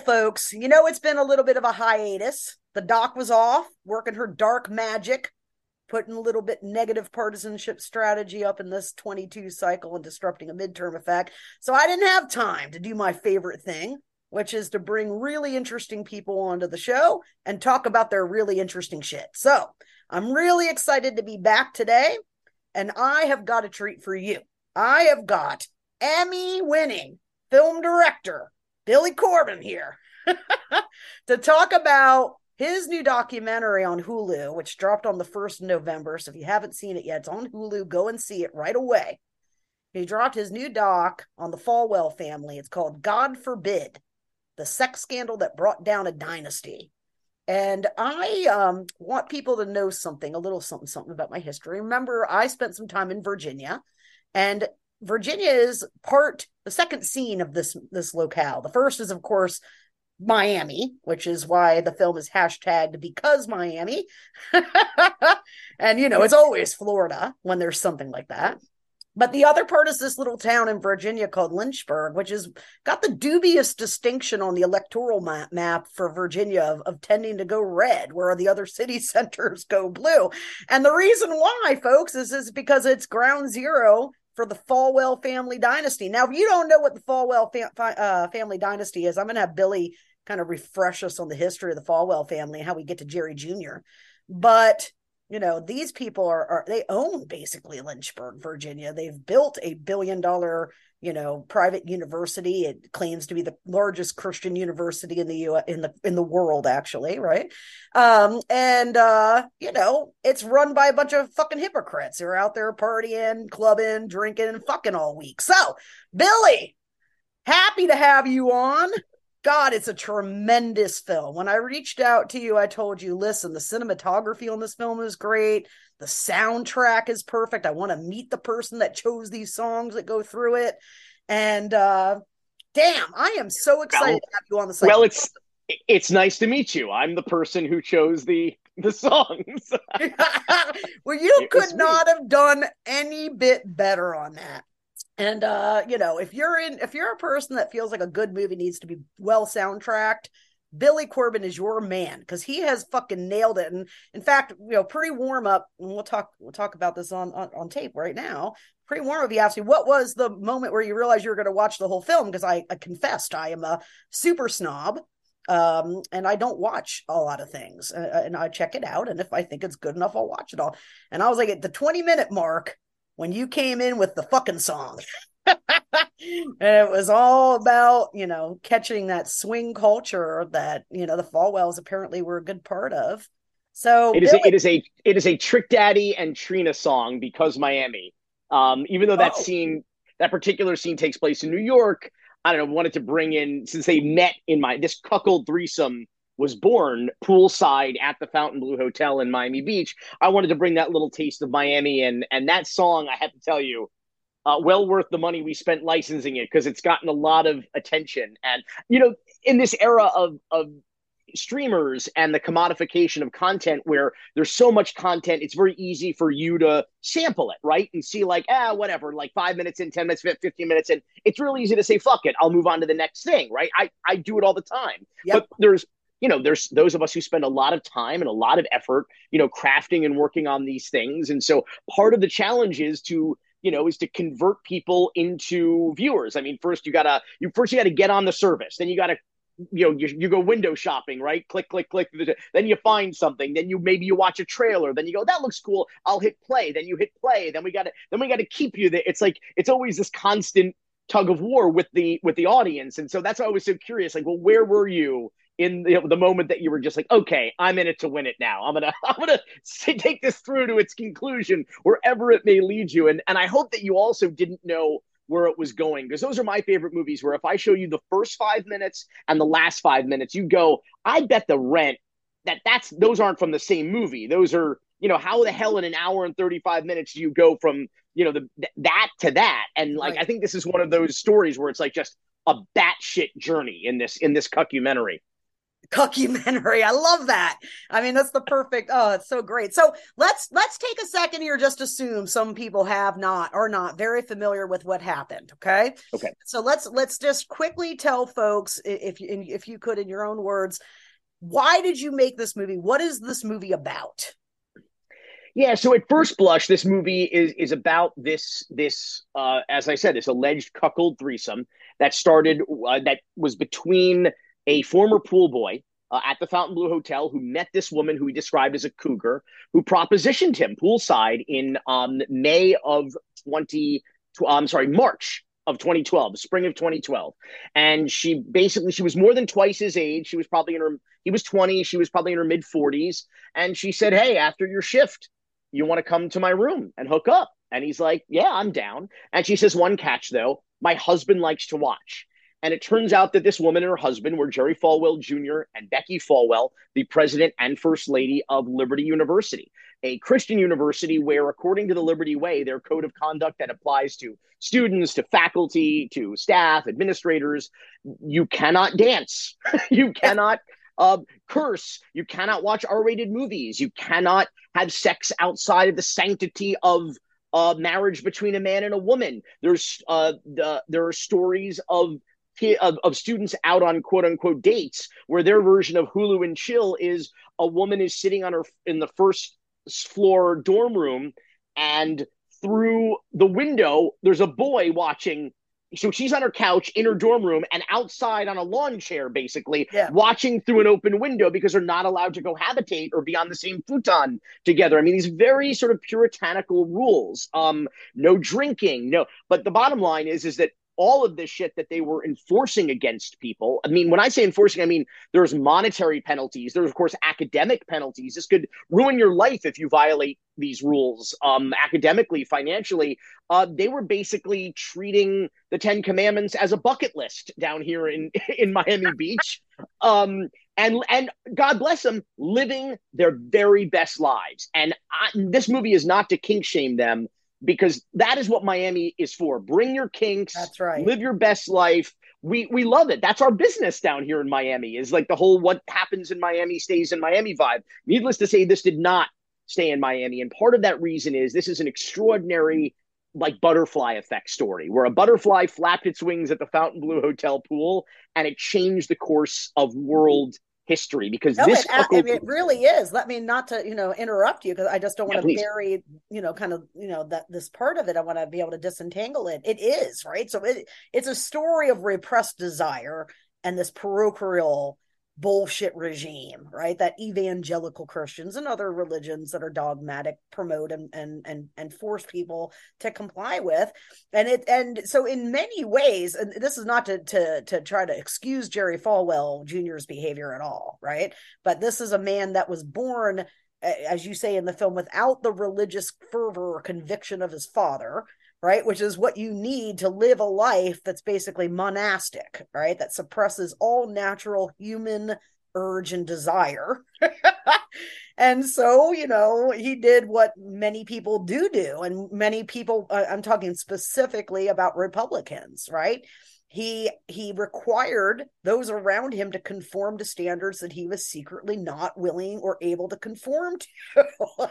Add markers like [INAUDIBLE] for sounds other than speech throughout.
folks. You know, it's been a little bit of a hiatus. The doc was off, working her dark magic, putting a little bit negative partisanship strategy up in this 22 cycle and disrupting a midterm effect. So I didn't have time to do my favorite thing, which is to bring really interesting people onto the show and talk about their really interesting shit. So I'm really excited to be back today, and I have got a treat for you. I have got Emmy winning film director Billy Corben here [LAUGHS] to talk about his new documentary on Hulu, which dropped on the 1st of November. So if you haven't seen it yet, it's on Hulu. Go and see it right away. He dropped his new doc on the Falwell family. It's called God Forbid The Sex Scandal That Brought Down a Dynasty. And I um, want people to know something, a little something, something about my history. Remember, I spent some time in Virginia, and Virginia is part the second scene of this this locale. The first is, of course, Miami, which is why the film is hashtagged because Miami. [LAUGHS] and you know, it's always Florida when there's something like that. But the other part is this little town in Virginia called Lynchburg, which has got the dubious distinction on the electoral map, map for Virginia of, of tending to go red, where the other city [LAUGHS] centers go blue. And the reason why, folks, is, is because it's ground zero for the Falwell family dynasty. Now, if you don't know what the Falwell uh, family dynasty is, I'm going to have Billy kind of refresh us on the history of the Falwell family and how we get to Jerry Jr. But you know, these people are, are they own basically Lynchburg, Virginia. They've built a billion dollar you know private university. It claims to be the largest christian university in the U in the in the world actually right? Um and uh you know it's run by a bunch of fucking hypocrites. Who are out there partying clubbing drinking fucking all week. So billy happy to have you on. God, it's a tremendous film. When I reached out to you, I told you, listen, the cinematography on this film is great. The soundtrack is perfect. I want to meet the person that chose these songs that go through it. And uh damn, I am so excited well, to have you on the site. Well, it's it's nice to meet you. I'm the person who chose the the songs. [LAUGHS] [LAUGHS] well, you it could not have done any bit better on that. And uh, you know, if you're in if you're a person that feels like a good movie needs to be well soundtracked, Billy Corben is your man because he has fucking nailed it. And in fact, you know, pretty warm up, and we'll talk we'll talk about this on on, on tape right now. Pretty warm up, you asked me what was the moment where you realized you were going to watch the whole film because I, I confessed I am a super snob um and i don't watch a lot of things uh, and i check it out and if i think it's good enough i'll watch it all and i was like at the 20 minute mark when you came in with the fucking song [LAUGHS] [LAUGHS] and it was all about you know catching that swing culture that you know the Falwells apparently were a good part of. So it is Billy- a, it is a it is a Trick Daddy and Trina song because Miami. Um, even though that oh. scene that particular scene takes place in New York, I don't know. Wanted to bring in since they met in my this cuckold threesome was born poolside at the Fontainebleau Hotel in Miami Beach. I wanted to bring that little taste of Miami and and that song. I have to tell you, uh, well worth the money we spent licensing it because it's gotten a lot of attention. And you know, in this era of of streamers and the commodification of content where there's so much content it's very easy for you to sample it right and see like ah whatever like five minutes in 10 minutes 15 minutes and it's really easy to say fuck it i'll move on to the next thing right i i do it all the time yep. but there's you know there's those of us who spend a lot of time and a lot of effort you know crafting and working on these things and so part of the challenge is to you know, is to convert people into viewers. I mean, first you gotta you first you gotta get on the service, then you gotta you know you, you go window shopping right? Click click click. Then you find something. Then you maybe you watch a trailer. Then you go that looks cool. I'll hit play. Then you hit play. Then we got to then we got to keep you there. It's like it's always this constant tug of war with the with the audience. And so that's why i was so curious like well where were you in the, the moment that you were just like, okay, I'm in it to win it now. I'm gonna [LAUGHS] I'm gonna take this through to its conclusion, wherever it may lead you. And and I hope that you also didn't know where it was going because those are my favorite movies. Where if I show you the first five minutes and the last five minutes, you go, I bet the rent that that's those aren't from the same movie. Those are you know how the hell in an hour and 35 minutes do you go from you know the that to that and like right. i think this is one of those stories where it's like just a batshit journey in this in this documentary Cuckumentary. I love that. I mean, that's the perfect. Oh, it's so great. So let's let's take a second here. Just assume some people have not or not very familiar with what happened. Okay. Okay. So let's let's just quickly tell folks, if you if you could, in your own words, why did you make this movie? What is this movie about? Yeah, so at first blush, this movie is is about this this uh, as I said, this alleged cuckold threesome that started uh, that was between a former pool boy uh, at the Fontainebleau Hotel who met this woman who he described as a cougar, who propositioned him poolside in um, May of twenty. I'm sorry, March of 2012, spring of 2012. And she basically she was more than twice his age. She was probably in her he was 20, she was probably in her mid 40s, and she said, "Hey, after your shift, you want to come to my room and hook up?" And he's like, "Yeah, I'm down." And she says, "One catch though, my husband likes to watch." And it turns out that this woman and her husband were Jerry Falwell Jr. and Becky Falwell, the president and first lady of Liberty University, a Christian university where, according to the Liberty Way, their code of conduct that applies to students, to faculty, to staff, administrators, you cannot dance. [LAUGHS] you cannot uh, curse. You cannot watch R rated movies. You cannot have sex outside of the sanctity of uh, marriage between a man and a woman. There's uh, the, there are stories of of, of students out on quote unquote dates where their version of Hulu and Chill is a woman is sitting on her in the first floor dorm room and through the window there's a boy watching so she's on her couch in her dorm room and outside on a lawn chair basically yeah. watching through an open window because they're not allowed to cohabitate or be on the same futon together i mean these very sort of puritanical rules um no drinking no but the bottom line is is that all of this shit that they were enforcing against people. I mean, when I say enforcing, I mean there's monetary penalties. There's of course academic penalties. This could ruin your life if you violate these rules, um, academically, financially. Uh, they were basically treating the Ten Commandments as a bucket list down here in [LAUGHS] in Miami Beach. Um, and and God bless them, living their very best lives. And I, this movie is not to kink shame them because that is what Miami is for. Bring your kinks. That's right. Live your best life. We we love it. That's our business down here in Miami. Is like the whole what happens in Miami stays in Miami vibe. Needless to say, this did not stay in Miami, and part of that reason is this is an extraordinary like butterfly effect story where a butterfly flapped its wings at the Fontainebleau Hotel pool and it changed the course of world history because no, this it, I mean, it really is. Let me not to you know interrupt you because i just don't want yeah, to bury you know kind of you know that this part of it. I want to be able to disentangle it. It is right? So it, it's a story of repressed desire and this parochial bullshit regime, right? That evangelical Christians and other religions that are dogmatic promote and and and and force people to comply with. And it and so in many ways, and this is not to to to try to excuse Jerry Falwell Jr.'s behavior at all, right? But this is a man that was born as you say in the film without the religious fervor or conviction of his father right? Which is what you need to live a life that's basically monastic, right? That suppresses all natural human urge and desire. [LAUGHS] and so, you know, he did what many people do do. And many people, uh, I'm talking specifically about Republicans, right? He he required those around him to conform to standards that he was secretly not willing or able to conform to. [LAUGHS]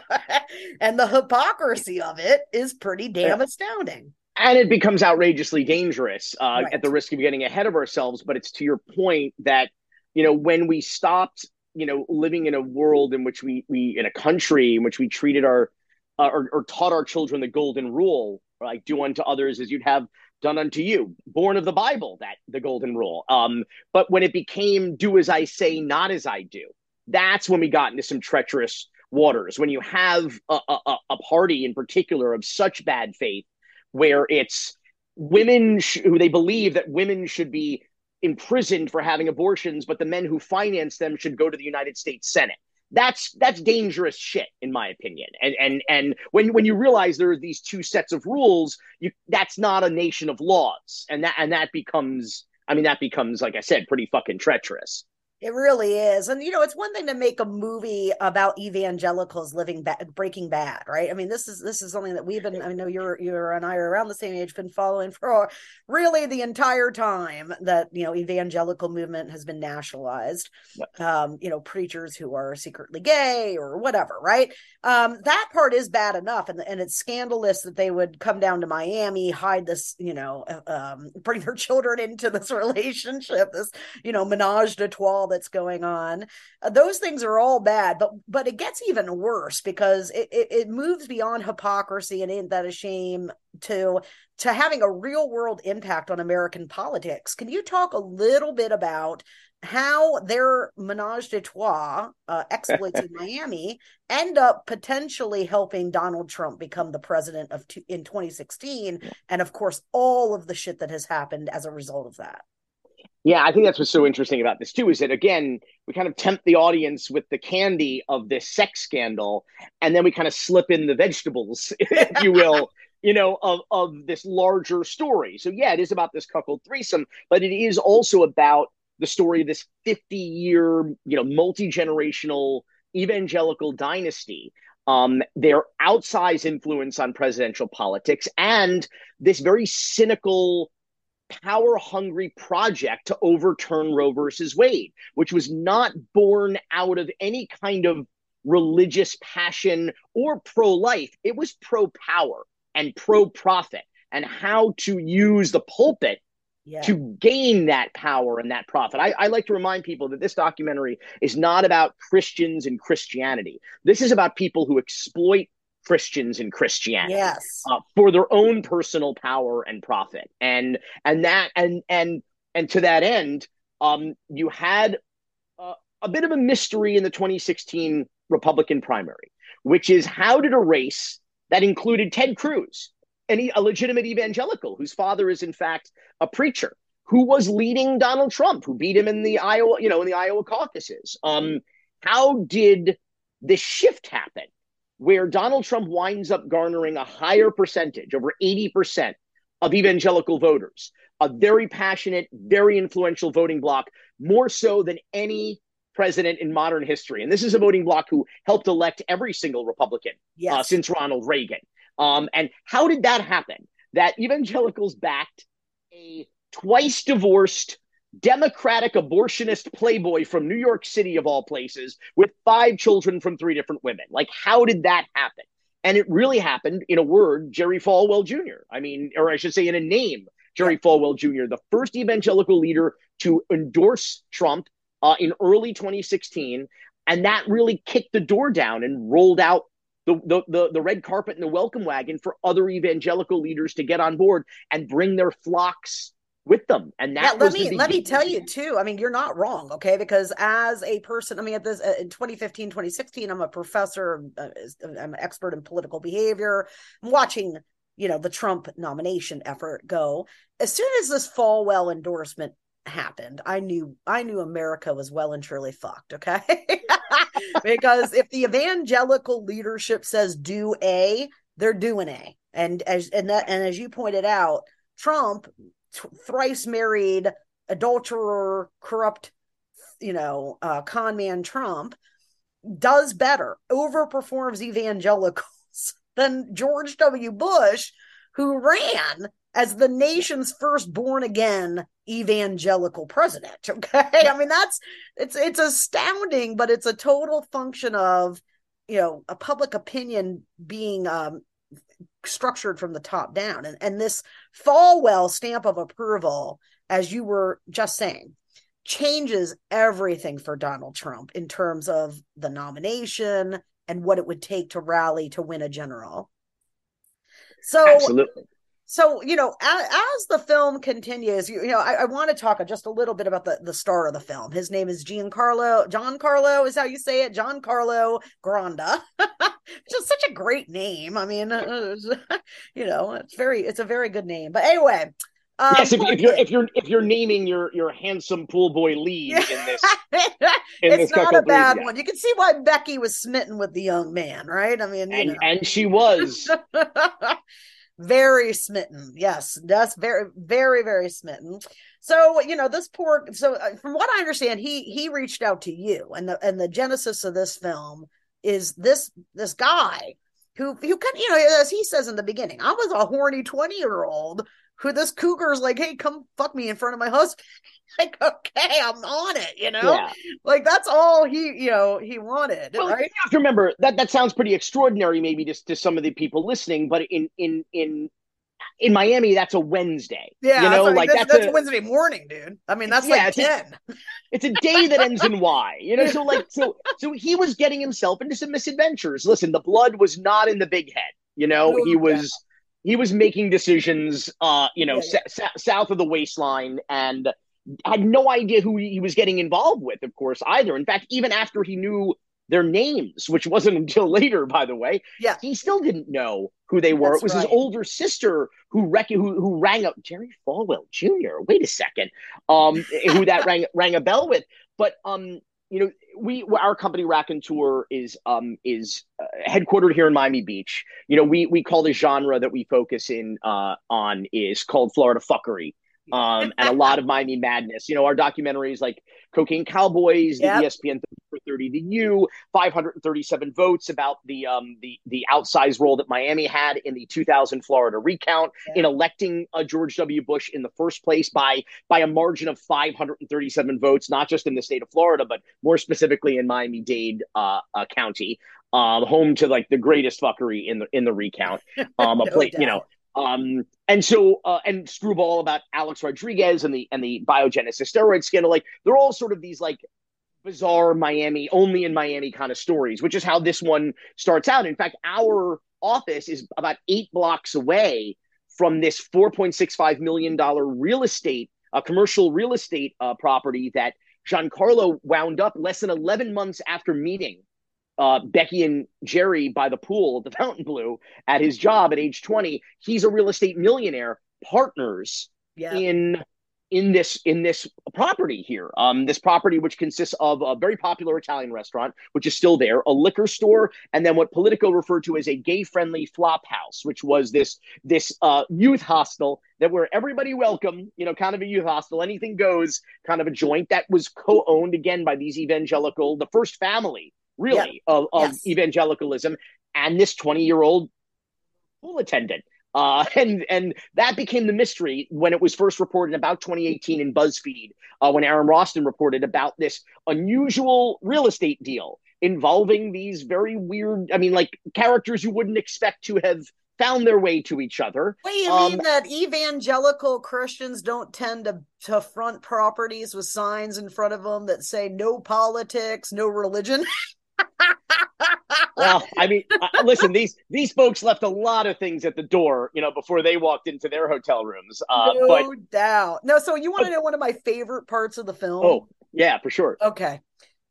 And the hypocrisy of it is pretty damn astounding. And it becomes outrageously dangerous uh, right. at the risk of getting ahead of ourselves. But it's to your point that you know when we stopped you know living in a world in which we we in a country in which we treated our uh, or, or taught our children the golden rule like do unto others as you'd have done unto you born of the bible that the golden rule. Um but when it became do as i say not as i do that's when we got into some treacherous waters. When you have a, a, a party in particular of such bad faith where it's women sh- who they believe that women should be imprisoned for having abortions but the men who finance them should go to the united states senate that's that's dangerous shit in my opinion. And and and when when you realize there are these two sets of rules you that's not a nation of laws. And that and that becomes i mean that becomes like i said pretty fucking treacherous It really is. And you know, it's one thing to make a movie about evangelicals living bad, breaking bad, right? I mean, this is this is something that we've been I know you're you're and I are around the same age been following for really the entire time that, you know, evangelical movement has been nationalized. Yep. Um, you know, preachers who are secretly gay or whatever, right? Um, that part is bad enough and and it's scandalous that they would come down to Miami, hide this, you know, uh, um, bring their [LAUGHS] children into this relationship, this, you know, menage de trois that's going on. Uh, those things are all bad, but but it gets even worse because it, it, it moves beyond hypocrisy and ain't that a shame to to having a real world impact on American politics. Can you talk a little bit about how their menage de trois uh, exploits in [LAUGHS] Miami end up potentially helping Donald Trump become the president of two, in 2016, and of course all of the shit that has happened as a result of that. Yeah, I think that's what's so interesting about this too is that again, we kind of tempt the audience with the candy of this sex scandal, and then we kind of slip in the vegetables, [LAUGHS] if you will, [LAUGHS] you know, of of this larger story. So yeah, it is about this cuckold threesome, but it is also about the story of this 50 year, you know, multi generational evangelical dynasty um, their outsized influence on presidential politics, and this very cynical power hungry project to overturn Roe versus Wade, which was not born out of any kind of religious passion or pro life. It was pro power and pro profit and how to use the pulpit yeah. to gain that power and that profit. I, I, like to remind people that this documentary is not about Christians and Christianity. This is about people who exploit Christians and Christianity yes. uh, for their own personal power and profit. And and that and and and to that end, um, you had uh, a bit of a mystery in the 2016 Republican primary, which is how did a race that included Ted Cruz, any a legitimate evangelical whose father is in fact a preacher, who was leading Donald Trump, who beat him in the Iowa, you know, in the Iowa caucuses. Um, how did this shift happen? Where Donald Trump winds up garnering a higher percentage, over 80% of evangelical voters, a very passionate, very influential voting bloc, more so than any president in modern history. And this is a voting bloc who helped elect every single Republican uh, yes. uh, since Ronald Reagan. Um, and how did that happen? That evangelicals backed a twice divorced Democratic abortionist playboy from New York City, of all places, with five children from three different women. Like, how did that happen? And it really happened in a word, Jerry Falwell Jr. I mean, or I should say, in a name, Jerry Falwell Jr., the first evangelical leader to endorse Trump uh, in early 2016. And that really kicked the door down and rolled out the, the, the, the red carpet and the welcome wagon for other evangelical leaders to get on board and bring their flocks with them. And that yeah, let me let me tell you too i mean you're not wrong okay? Because as a person i mean at this uh, in 2015 2016 i'm a professor uh, i'm an expert in political behavior. I'm watching you know the trump nomination effort go. As soon as this falwell endorsement happened i knew i knew america was well and truly fucked okay? [LAUGHS] Because if the evangelical leadership says do a they're doing a. And as and that and as you pointed out trump thrice married adulterer, corrupt, you know, uh, con man Trump does better, overperforms evangelicals [LAUGHS] than George W. Bush, who ran as the nation's first born again evangelical president. [LAUGHS] Okay. I mean, that's it's it's astounding, but it's a total function of you know a public opinion being um structured from the top down. And, and this Falwell stamp of approval, as you were just saying, changes everything for Donald Trump in terms of the nomination and what it would take to rally to win a general. So Absolutely so you know as, as, the film continues you, you know i, I want to talk just a little bit about the, the star of the film. His name is giancarlo john carlo is how you say it? Giancarlo granda. [LAUGHS] Just such a great name. I mean uh, [LAUGHS] you know it's very it's a very good name. But anyway um, yes, if, if, you're [LAUGHS] if you're if you're naming your your handsome pool boy lead in this, in it's this not a bad one. You can see why Becky was smitten with the young man, right? I mean, and, and she was. Very smitten. Yes, that's very, very, very smitten. So you know this poor. So uh, from what I understand, he he reached out to you, and the and the genesis of this film is this this guy who who can you know as he says in the beginning, I was a horny twenty year old who this cougar's like, hey, come fuck me in front of my husband. [LAUGHS] like, okay, I'm on it, you know? Yeah. Like that's all he, you know, he wanted. Well, right? you have to remember that that sounds pretty extraordinary, maybe just to some of the people listening, but in in in in Miami, that's a Wednesday. Yeah, you know, like, like that's, that's a, Wednesday morning, dude. I mean, that's yeah, like ten. A, [LAUGHS] it's a day that ends in Y. You know, [LAUGHS] so like, so so he was getting himself into some misadventures. Listen, the blood was not in the big head. You know, oh, he was he was making decisions, uh, you know, yeah, yeah. south of the waistline, and had no idea who he was getting involved with. Of course, either. In fact, even after he knew their names, which wasn't [LAUGHS] until later, by the way. Yeah, he still didn't know who they were. That's it was right. his older sister who rec- who, who rang up Jerry Falwell Jr. Wait a second, um, who that [LAUGHS] rang rang a bell with. But um, you know, we our company Rakontur is um is uh, headquartered here in Miami Beach. You know, we we call the genre that we focus in uh on is called Florida fuckery um, and a lot of Miami madness. You know, our documentaries like Cocaine Cowboys, yep. the ESPN 30 to You, 537 votes about the um, the the outsized role that Miami had in the 2000 Florida recount in electing uh, George W. Bush in the first place by by a margin of 537 votes, not just in the state of Florida, but more specifically in Miami Dade uh, uh, County. Um, home to like the greatest fuckery in the in the recount. [LAUGHS] Um, a no place, you know, um, and so uh, and screwball about Alex Rodriguez and the and the biogenesis steroid scandal, like they're all sort of these like bizarre Miami, only in Miami kind of stories, which is how this one starts out. In fact, our office is about eight blocks away from this $4.65 million real estate, uh, commercial real estate uh, property that Giancarlo wound up less than 11 months after meeting uh, Becky and Jerry by the pool at the Bleau, at his job at age 20. He's a real estate millionaire, partners yeah. in in this in this property here. Um, this property which consists of a very popular Italian restaurant, which is still there, a liquor store, and then what Politico referred to as a gay-friendly flop house, which was this this uh, youth hostel that where everybody welcome, you know, kind of a youth hostel, anything goes, kind of a joint that was co-owned again by these evangelical, the first family really, of, of yes. evangelicalism, and this 20 year old pool attendant. Uh, [LAUGHS] and and that became the mystery when it was first reported about 2018 in BuzzFeed, uh, when Aram Roston reported about this unusual real estate deal involving these very weird, I mean, like characters you wouldn't expect to have found their way to each other. Wait, you um, mean that evangelical Christians don't tend to, to front properties with signs in front of them that say no politics, no religion? [LAUGHS] well, I mean, listen these these folks left a lot of things at the door, you know, before they walked into their hotel rooms. Uh, no but, doubt. No, so you want to know one of my favorite parts of the film? Oh, yeah, for sure. Okay.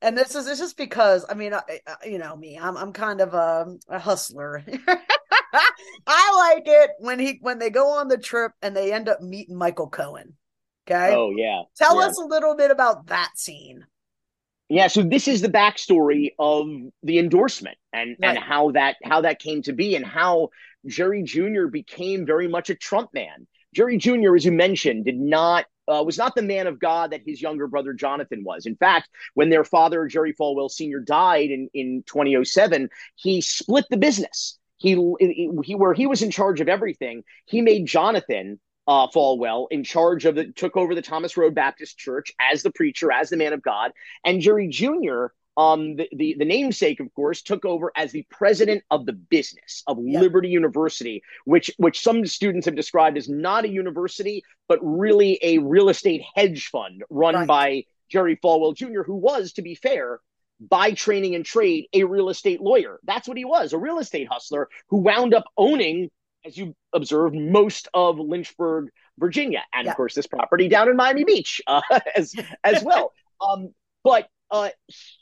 And this is it's just because I mean, I, you know me, I'm I'm kind of a, a hustler. [LAUGHS] I like it when he when they go on the trip and they end up meeting Michael Cohen. Okay. Oh yeah. Tell yeah. us a little bit about that scene. Yeah, so this is the backstory of the endorsement and right. and how that how that came to be and how Jerry Jr. became very much a Trump man. Jerry Jr., as you mentioned, did not uh, was not the man of God that his younger brother Jonathan was. In fact, when their father Jerry Falwell Sr. died in in 2007, he split the business. He, he where he was in charge of everything. He made Jonathan uh, Falwell in charge of the took over the Thomas Road Baptist Church as the preacher, as the man of God, and Jerry Jr. Um, the, the, the namesake, of course, took over as the president of the business of yep. Liberty University, which which some students have described as not a university, but really a real estate hedge fund run right. by Jerry Falwell Jr., who was, to be fair, by training and trade, a real estate lawyer. That's what he was, a real estate hustler who wound up owning as you observed, most of Lynchburg, Virginia, and yeah. of course this property down in Miami Beach uh, [LAUGHS] as as well. [LAUGHS] Um, but uh,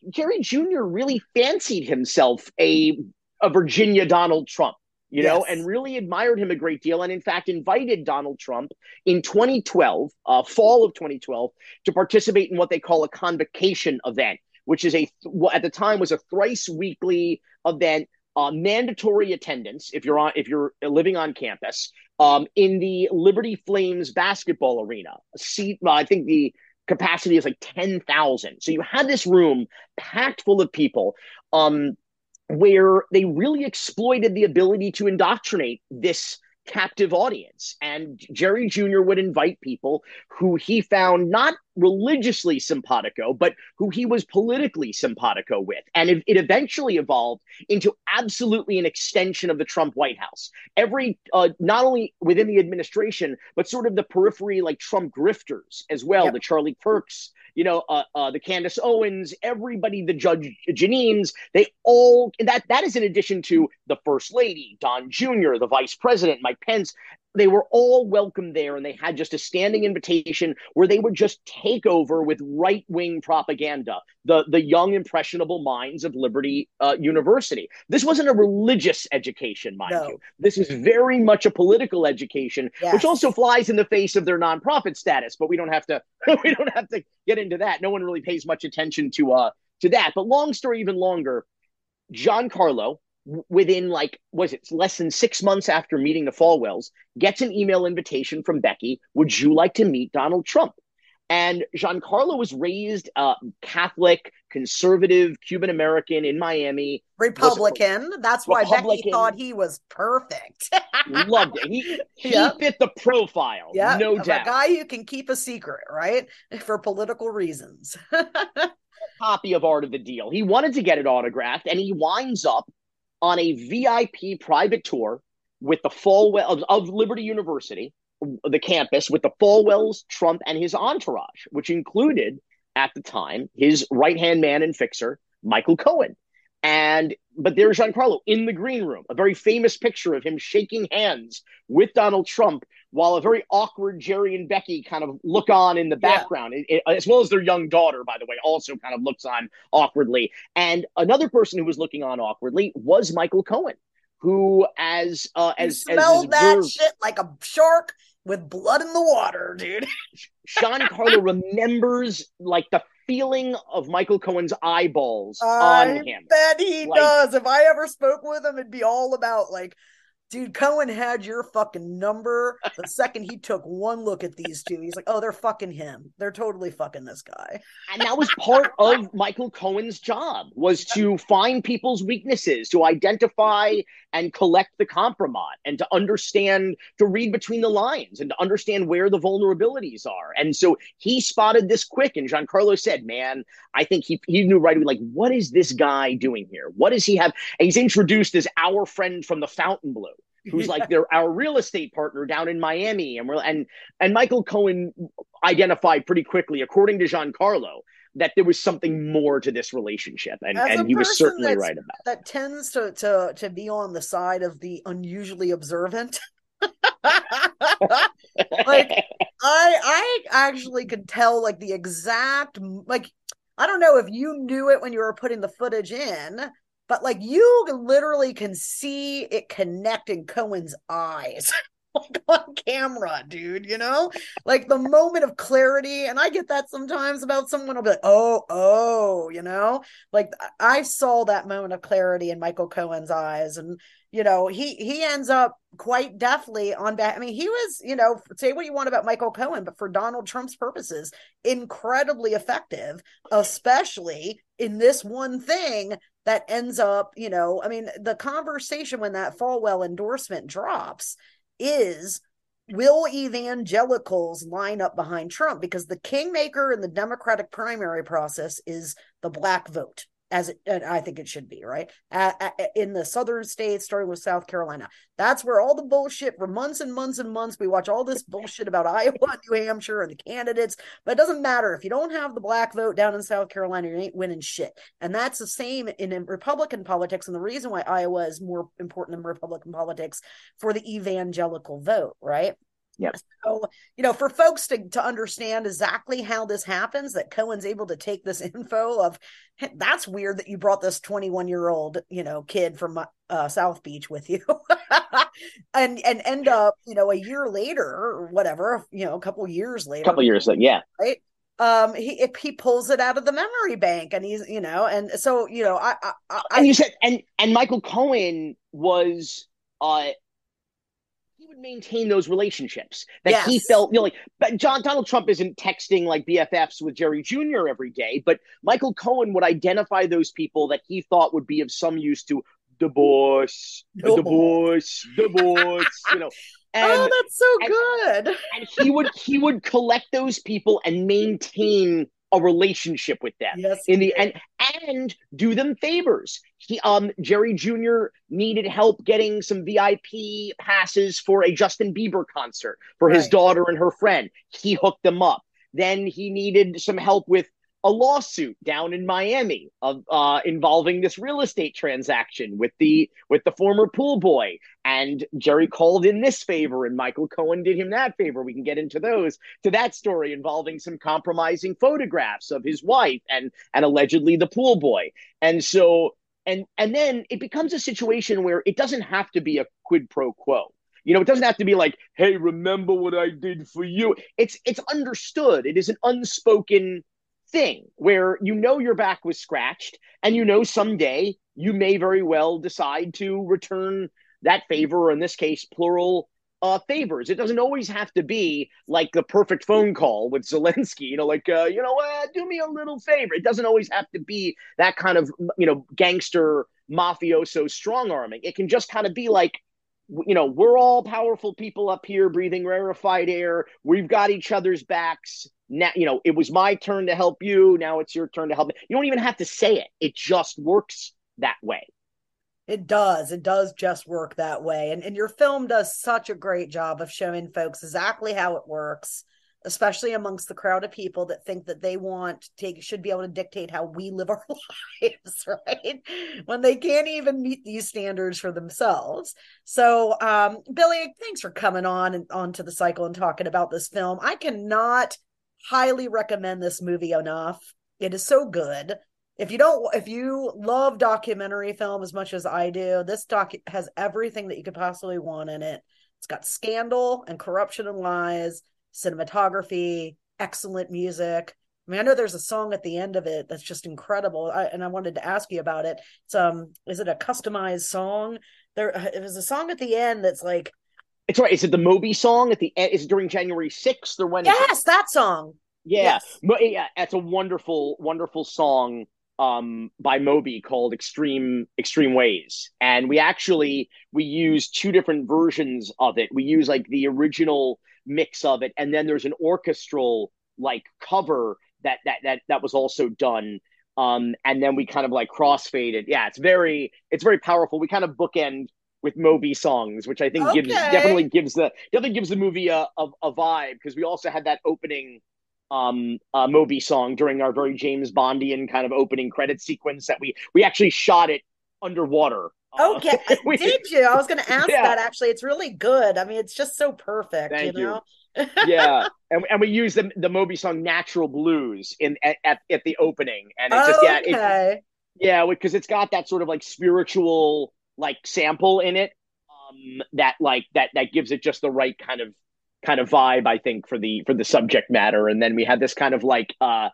Jerry Jr. really fancied himself a a Virginia Donald Trump, you yes. know, and really admired him a great deal, and in fact invited Donald Trump in 2012, uh, fall of 2012, to participate in what they call a convocation event, which is a at the time was a thrice weekly event uh, mandatory attendance if you're on if you're living on campus um, in the Liberty Flames basketball arena. Seat, I think the capacity is like ten thousand. So you had this room packed full of people. Um, where they really exploited the ability to indoctrinate this captive audience. And Jerry Jr. would invite people who he found not religiously simpatico, but who he was politically simpatico with. And it, it eventually evolved into absolutely an extension of the Trump White House. Every, uh, not only within the administration, but sort of the periphery, like Trump grifters as well, the Charlie Kirks, you know, uh, uh, the Candace Owens, everybody, the Judge Jeanine's, they all that that is in addition to the First Lady, Don Jr., the Vice President, Mike Pence they were all welcome there and they had just a standing invitation where they would just take over with right-wing propaganda the the young impressionable minds of liberty uh, university this wasn't a religious education mind no. you this is very much a political education yes. which also flies in the face of their nonprofit status but we don't have to [LAUGHS] we don't have to get into that no one really pays much attention to uh to that but long story even longer Giancarlo within like was it less than six months after meeting the Falwells, gets an email invitation from Becky. Would you like to meet Donald Trump? And Giancarlo was raised uh, Catholic, conservative, Cuban American in Miami. Republican. That's why Becky thought he was perfect. [LAUGHS] loved it. He, he yep. fit the profile. Yeah, no doubt. A guy who can keep a secret, right? [LAUGHS] For political reasons. [LAUGHS] copy of Art of the Deal. He wanted to get it autographed, and he winds up on a VIP private tour with the Falwell of, of Liberty University, the campus, with the Falwells, Trump, and his entourage, which included at the time his right hand man and fixer, Michael Cohen. And but there's Giancarlo in the green room, a very famous picture of him shaking hands with Donald Trump while a very awkward Jerry and Becky kind of look on in the background, yeah. it, it, as well as their young daughter, by the way, also kind of looks on awkwardly. And another person who was looking on awkwardly was Michael Cohen, who, as uh, as smelled as that shit like a shark with blood in the water, dude. [LAUGHS] Giancarlo remembers like the feeling of Michael Cohen's eyeballs I on him. Bet he like, does. If I ever spoke with him, it'd be all about like Dude, Cohen had your fucking number the [LAUGHS] second he took one look at these two. He's like, oh, they're fucking him. They're totally fucking this guy. And that was part [LAUGHS] of Michael Cohen's job was to find people's weaknesses, to identify and collect the compromise and to understand, to read between the lines and to understand where the vulnerabilities are. And so he spotted this quick. And Giancarlo said, man, I think he, he knew right away, like, what is this guy doing here? What does he have? And he's introduced as our friend from the Fontainebleau who's [LAUGHS] like their our real estate partner down in Miami, and we're and and Michael Cohen identified pretty quickly, according to Giancarlo, that there was something more to this relationship, and, and he was certainly right about that. Tends to to to be on the side of the unusually observant. [LAUGHS] like I I actually could tell like the exact like I don't know if you knew it when you were putting the footage in, but like you literally can see it connect in Cohen's eyes. [LAUGHS] like on camera, dude, you know? Like the moment of clarity. And I get that sometimes about someone will be like, oh, oh, you know? Like I saw that moment of clarity in Michael Cohen's eyes. And, you know, he he ends up quite deftly on back. I mean, he was, you know, say what you want about Michael Cohen, but for Donald Trump's purposes, incredibly effective, especially in this one thing that ends up, you know, I mean, the conversation when that Falwell endorsement drops is will evangelicals line up behind Trump? Because the kingmaker in the Democratic primary process is the black vote as it, I think it should be, right? in the southern states, starting with South Carolina. That's where all the bullshit for months and months and months. We watch all this bullshit about [LAUGHS] Iowa, New Hampshire, and the candidates, but it doesn't matter. If you don't have the black vote down in South Carolina, you ain't winning shit. And that's the same in, in Republican politics. And the reason why Iowa is more important than Republican politics for the evangelical vote, right? Yeah. So, you know, for folks to, to understand exactly how this happens, that Cohen's able to take this [LAUGHS] info of hey, that's weird that you brought this 21 year old, you know, kid from uh, South Beach with you [LAUGHS] and, and end up, you know, a year later or whatever, you know, a couple years later, a couple years later. Yeah. Right. um he he pulls it out of the memory bank and he's you know and so you know i i, I and you said and and michael cohen was uh would maintain those relationships that yes. he felt you know like but john donald trump isn't texting like bffs with jerry jr every day but michael cohen would identify those people that he thought would be of some use to the boss, the divorce divorce divorce you know [LAUGHS] oh, and, oh, that's so and, good. and he would he would collect those people and maintain a relationship with them yes, in the end and do them favors. He um Jerry Jr. needed help getting some VIP passes for a Justin Bieber concert for right. his daughter and her friend. He hooked them up. Then he needed some help with a lawsuit down in Miami of uh, involving this real estate transaction with the with the former pool boy. And Jerry called in this favor, and Michael Cohen did him that favor. We can get into those to that story involving some compromising photographs of his wife and and allegedly the pool boy. And so and and then it becomes a situation where it doesn't have to be a quid pro quo. You know, it doesn't have to be like, "Hey, remember what I did for you." It's it's understood. It is an unspoken thing where you know your back was scratched and you know someday you may very well decide to return that favor or in this case plural uh, favors. It doesn't always have to be like the perfect phone call with Zelensky, you know, like, uh, you know, uh, do me a little favor. It doesn't always have to be that kind of, you know, gangster mafioso strong arming. It can just kind of be like, you know, we're all powerful people up here breathing rarefied air. We've got each other's backs. Now, you know, it was my turn to help you. Now it's your turn to help me. You don't even have to say it. It just works that way. It does. It does just work that way. And, and your film does such a great job of showing folks exactly how it works especially amongst the crowd of people that think that they want to take should be able to dictate how we live our [LAUGHS] lives right when they can't even meet these standards for themselves so um billy thanks for coming on and onto the cycle and talking about this film i cannot highly recommend this movie enough it is so good if you don't if you love documentary film as much as i do this doc has everything that you could possibly want in it it's got scandal and corruption and lies cinematography, excellent music. I mean, I know there's a song at the end of it that's just incredible, I, and I wanted to ask you about it. It's um, is it a customized song? There, was a song at the end that's like, it's right. Is it the Moby song at the end? Is it during January sixth or when? Yes, that song. Yeah, yes. yeah, it's a wonderful, wonderful song um, by Moby called Extreme Extreme Ways, and we actually we use two different versions of it. We use like the original mix of it, and then there's an orchestral like cover that that that that was also done. Um, and then we kind of like crossfaded. Yeah, it's very it's very powerful. We kind of bookend with Moby songs, which I think okay. gives definitely gives the definitely gives the movie a a, a vibe because we also had that opening um uh, Moby song during our very James Bondian kind of opening credit sequence that we we actually shot it underwater. Uh, okay, uh, [LAUGHS] we, did you? I was going [LAUGHS] to ask yeah. that actually. It's really good. I mean, it's just so perfect. Thank you know. You. yeah, [LAUGHS] and and we use the the Moby song "Natural Blues" in at at, at the opening, and it's just okay. yeah, it, yeah, because it's got that sort of like spiritual like sample in it, um, that like that that gives it just the right kind of kind of vibe, I think, for the for the subject matter. And then we had this kind of like uh,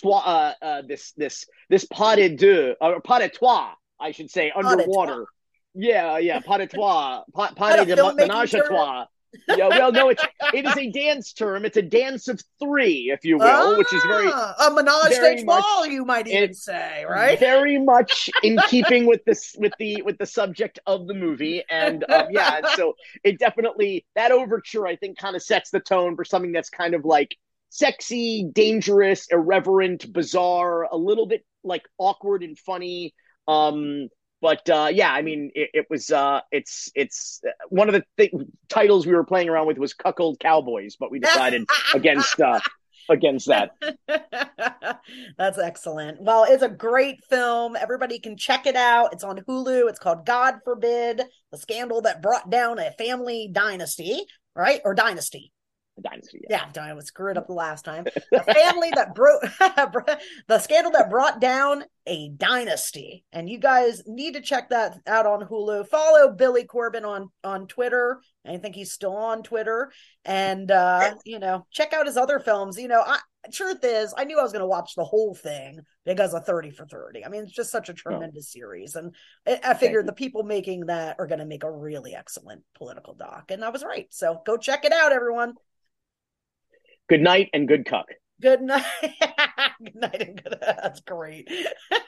twa, uh, uh this this this pas de deux or pas de trois, I should say, underwater. Yeah, yeah, pas de trois, pas, pas de menage à trois yeah, well, no, it's it is a dance term. It's a dance of three, if you will, ah, which is very ah, a menage a trois. You might even say, right? Very much in [LAUGHS] keeping with this with the with the subject of the movie, and um, yeah, and so it definitely that overture I think kind of sets the tone for something that's kind of like sexy, dangerous, irreverent, bizarre, a little bit like awkward and funny. Um, but uh, yeah, I mean, it, it was uh, it's it's uh, one of the th- titles we were playing around with was Cuckold Cowboys, but we decided [LAUGHS] against uh, against that. [LAUGHS] That's excellent. Well, it's a great film. Everybody can check it out. It's on Hulu. It's called God Forbid: The Scandal That Brought Down a Family Dynasty, right? Or Dynasty Dynasty. Yeah, yeah Dynasty was screwed up the last time. The family that broke [LAUGHS] the scandal that brought down a dynasty, and you guys need to check that out on Hulu. Follow Billy Corben on on Twitter. I think he's still on Twitter, and uh, you know, check out his other films. You know, I truth is, I knew I was going to watch the whole thing because of 30 for 30. I mean, it's just such a tremendous oh. series. And I, I figured the people making that are going to make a really excellent political doc. And I was right. So go check it out, everyone. Good night and good cuck. Good night. [LAUGHS] good night and good. [LAUGHS] That's great. [LAUGHS]